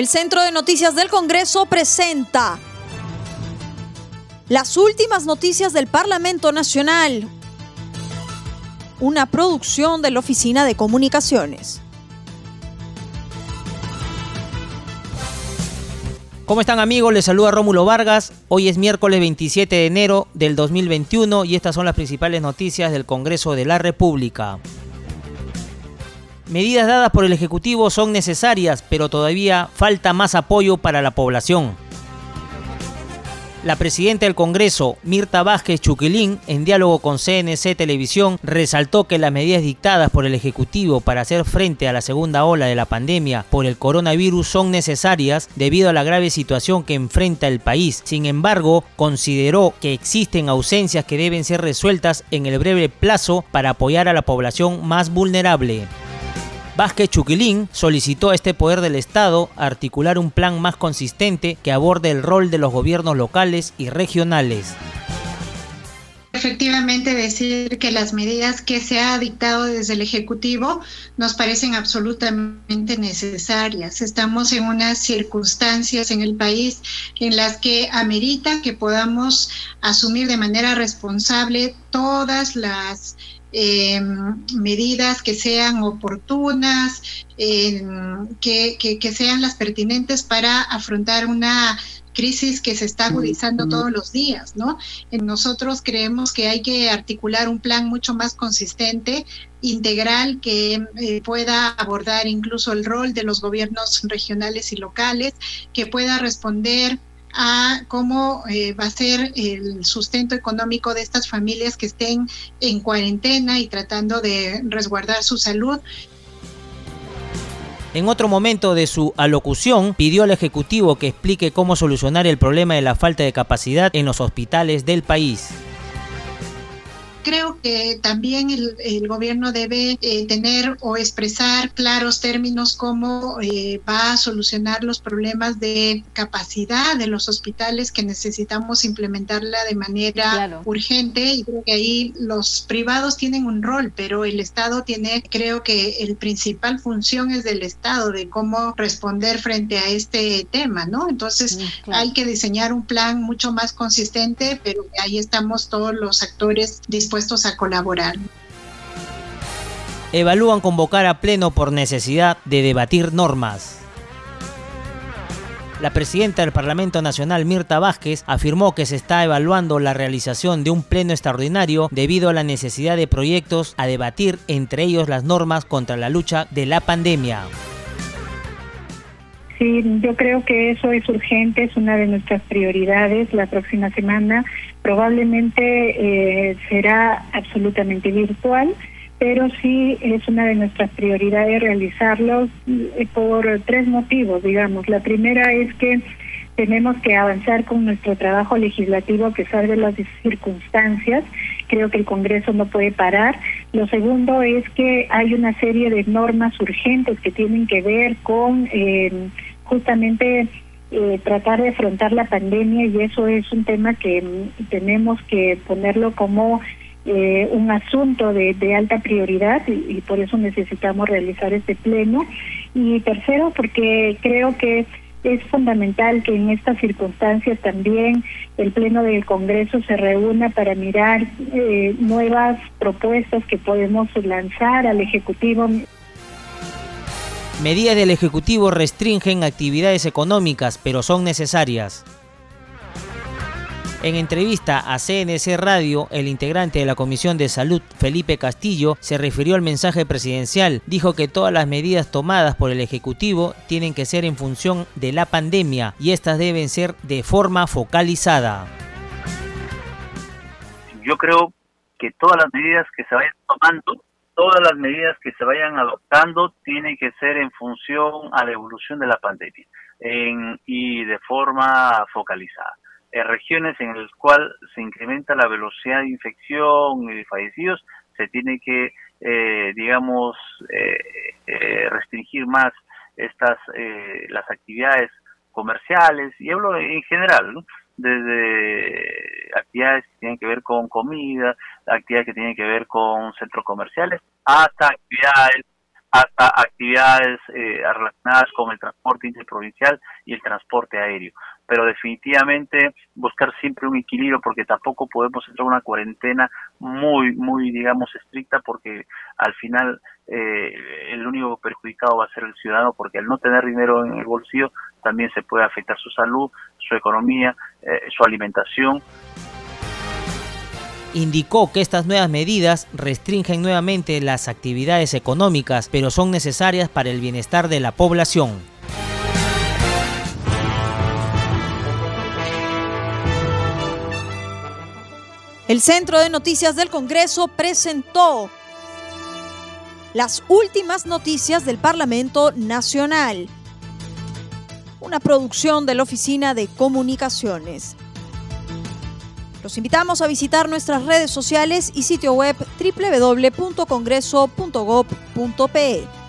El Centro de Noticias del Congreso presenta las últimas noticias del Parlamento Nacional, una producción de la Oficina de Comunicaciones. ¿Cómo están amigos? Les saluda Rómulo Vargas. Hoy es miércoles 27 de enero del 2021 y estas son las principales noticias del Congreso de la República. Medidas dadas por el Ejecutivo son necesarias, pero todavía falta más apoyo para la población. La presidenta del Congreso, Mirta Vázquez Chuquilín, en diálogo con CNC Televisión, resaltó que las medidas dictadas por el Ejecutivo para hacer frente a la segunda ola de la pandemia por el coronavirus son necesarias debido a la grave situación que enfrenta el país. Sin embargo, consideró que existen ausencias que deben ser resueltas en el breve plazo para apoyar a la población más vulnerable. Vázquez Chuquilín solicitó a este poder del Estado articular un plan más consistente que aborde el rol de los gobiernos locales y regionales. Efectivamente, decir que las medidas que se ha dictado desde el Ejecutivo nos parecen absolutamente necesarias. Estamos en unas circunstancias en el país en las que amerita que podamos asumir de manera responsable todas las eh, medidas que sean oportunas, que, que, sean las pertinentes para afrontar una crisis que se está agudizando todos los días, ¿no? Nosotros creemos que hay que articular un plan mucho más consistente, integral, que eh, pueda abordar incluso el rol de los gobiernos regionales y locales, que pueda responder a cómo eh, va a ser el sustento económico de estas familias que estén en cuarentena y tratando de resguardar su salud. En otro momento de su alocución, pidió al Ejecutivo que explique cómo solucionar el problema de la falta de capacidad en los hospitales del país creo que también el, gobierno debe eh, tener o expresar claros términos cómo eh, va a solucionar los problemas de capacidad de los hospitales que necesitamos implementarla de manera urgente. Y creo que ahí los privados tienen un rol, pero el Estado tiene, creo que el principal función es del Estado de cómo responder frente a este tema, ¿no? Entonces hay que diseñar un plan mucho más consistente, pero ahí estamos todos los actores dispuestos dispuestos a colaborar. Evalúan convocar a pleno por necesidad de debatir normas. La presidenta del Parlamento Nacional, Mirta Vázquez, afirmó que se está evaluando la realización de un pleno extraordinario debido a la necesidad de proyectos a debatir, entre ellos las normas contra la lucha de la pandemia. Sí, yo creo que eso es urgente, es una de nuestras prioridades la próxima semana. Probablemente eh, será absolutamente virtual, pero sí es una de nuestras prioridades realizarlo eh, por tres motivos, digamos. La primera es que tenemos que avanzar con nuestro trabajo legislativo a pesar de las circunstancias. Creo que el Congreso no puede parar. Lo segundo es que hay una serie de normas urgentes que tienen que ver con... Eh, justamente eh, tratar de afrontar la pandemia y eso es un tema que mm, tenemos que ponerlo como eh, un asunto de, alta prioridad y, por eso necesitamos realizar este pleno. Y tercero, porque creo que es fundamental que en estas circunstancias también el Pleno del Congreso se reúna para mirar eh, nuevas propuestas que podemos lanzar al Ejecutivo. Medidas del Ejecutivo restringen actividades económicas, pero son necesarias. En entrevista a CNC Radio, el integrante de la Comisión de Salud, Felipe Castillo, se refirió al mensaje presidencial. Dijo que todas las medidas tomadas por el Ejecutivo tienen que ser en función de la pandemia y estas deben ser de forma focalizada. Yo creo que todas las medidas que se vayan tomando todas las medidas que se vayan adoptando tienen que ser en función a la evolución de la pandemia y de forma focalizada. En regiones en las cuales se incrementa la velocidad de infección y de fallecidos, se tiene que, eh, digamos, eh, eh, restringir más estas las actividades comerciales y hablo en general, ¿no? Desde actividades que tienen que ver con comida, actividades que tienen que ver con centros comerciales, hasta actividades hasta actividades eh, relacionadas con el transporte interprovincial y el transporte aéreo. Pero definitivamente buscar siempre un equilibrio porque tampoco podemos entrar en una cuarentena muy, muy, digamos, estricta porque al final eh, el único perjudicado va a ser el ciudadano porque al no tener dinero en el bolsillo también se puede afectar su salud, su economía, eh, su alimentación indicó que estas nuevas medidas restringen nuevamente las actividades económicas, pero son necesarias para el bienestar de la población. El Centro de Noticias del Congreso presentó las últimas noticias del Parlamento Nacional, una producción de la Oficina de Comunicaciones. Los invitamos a visitar nuestras redes sociales y sitio web www.congreso.gov.pe.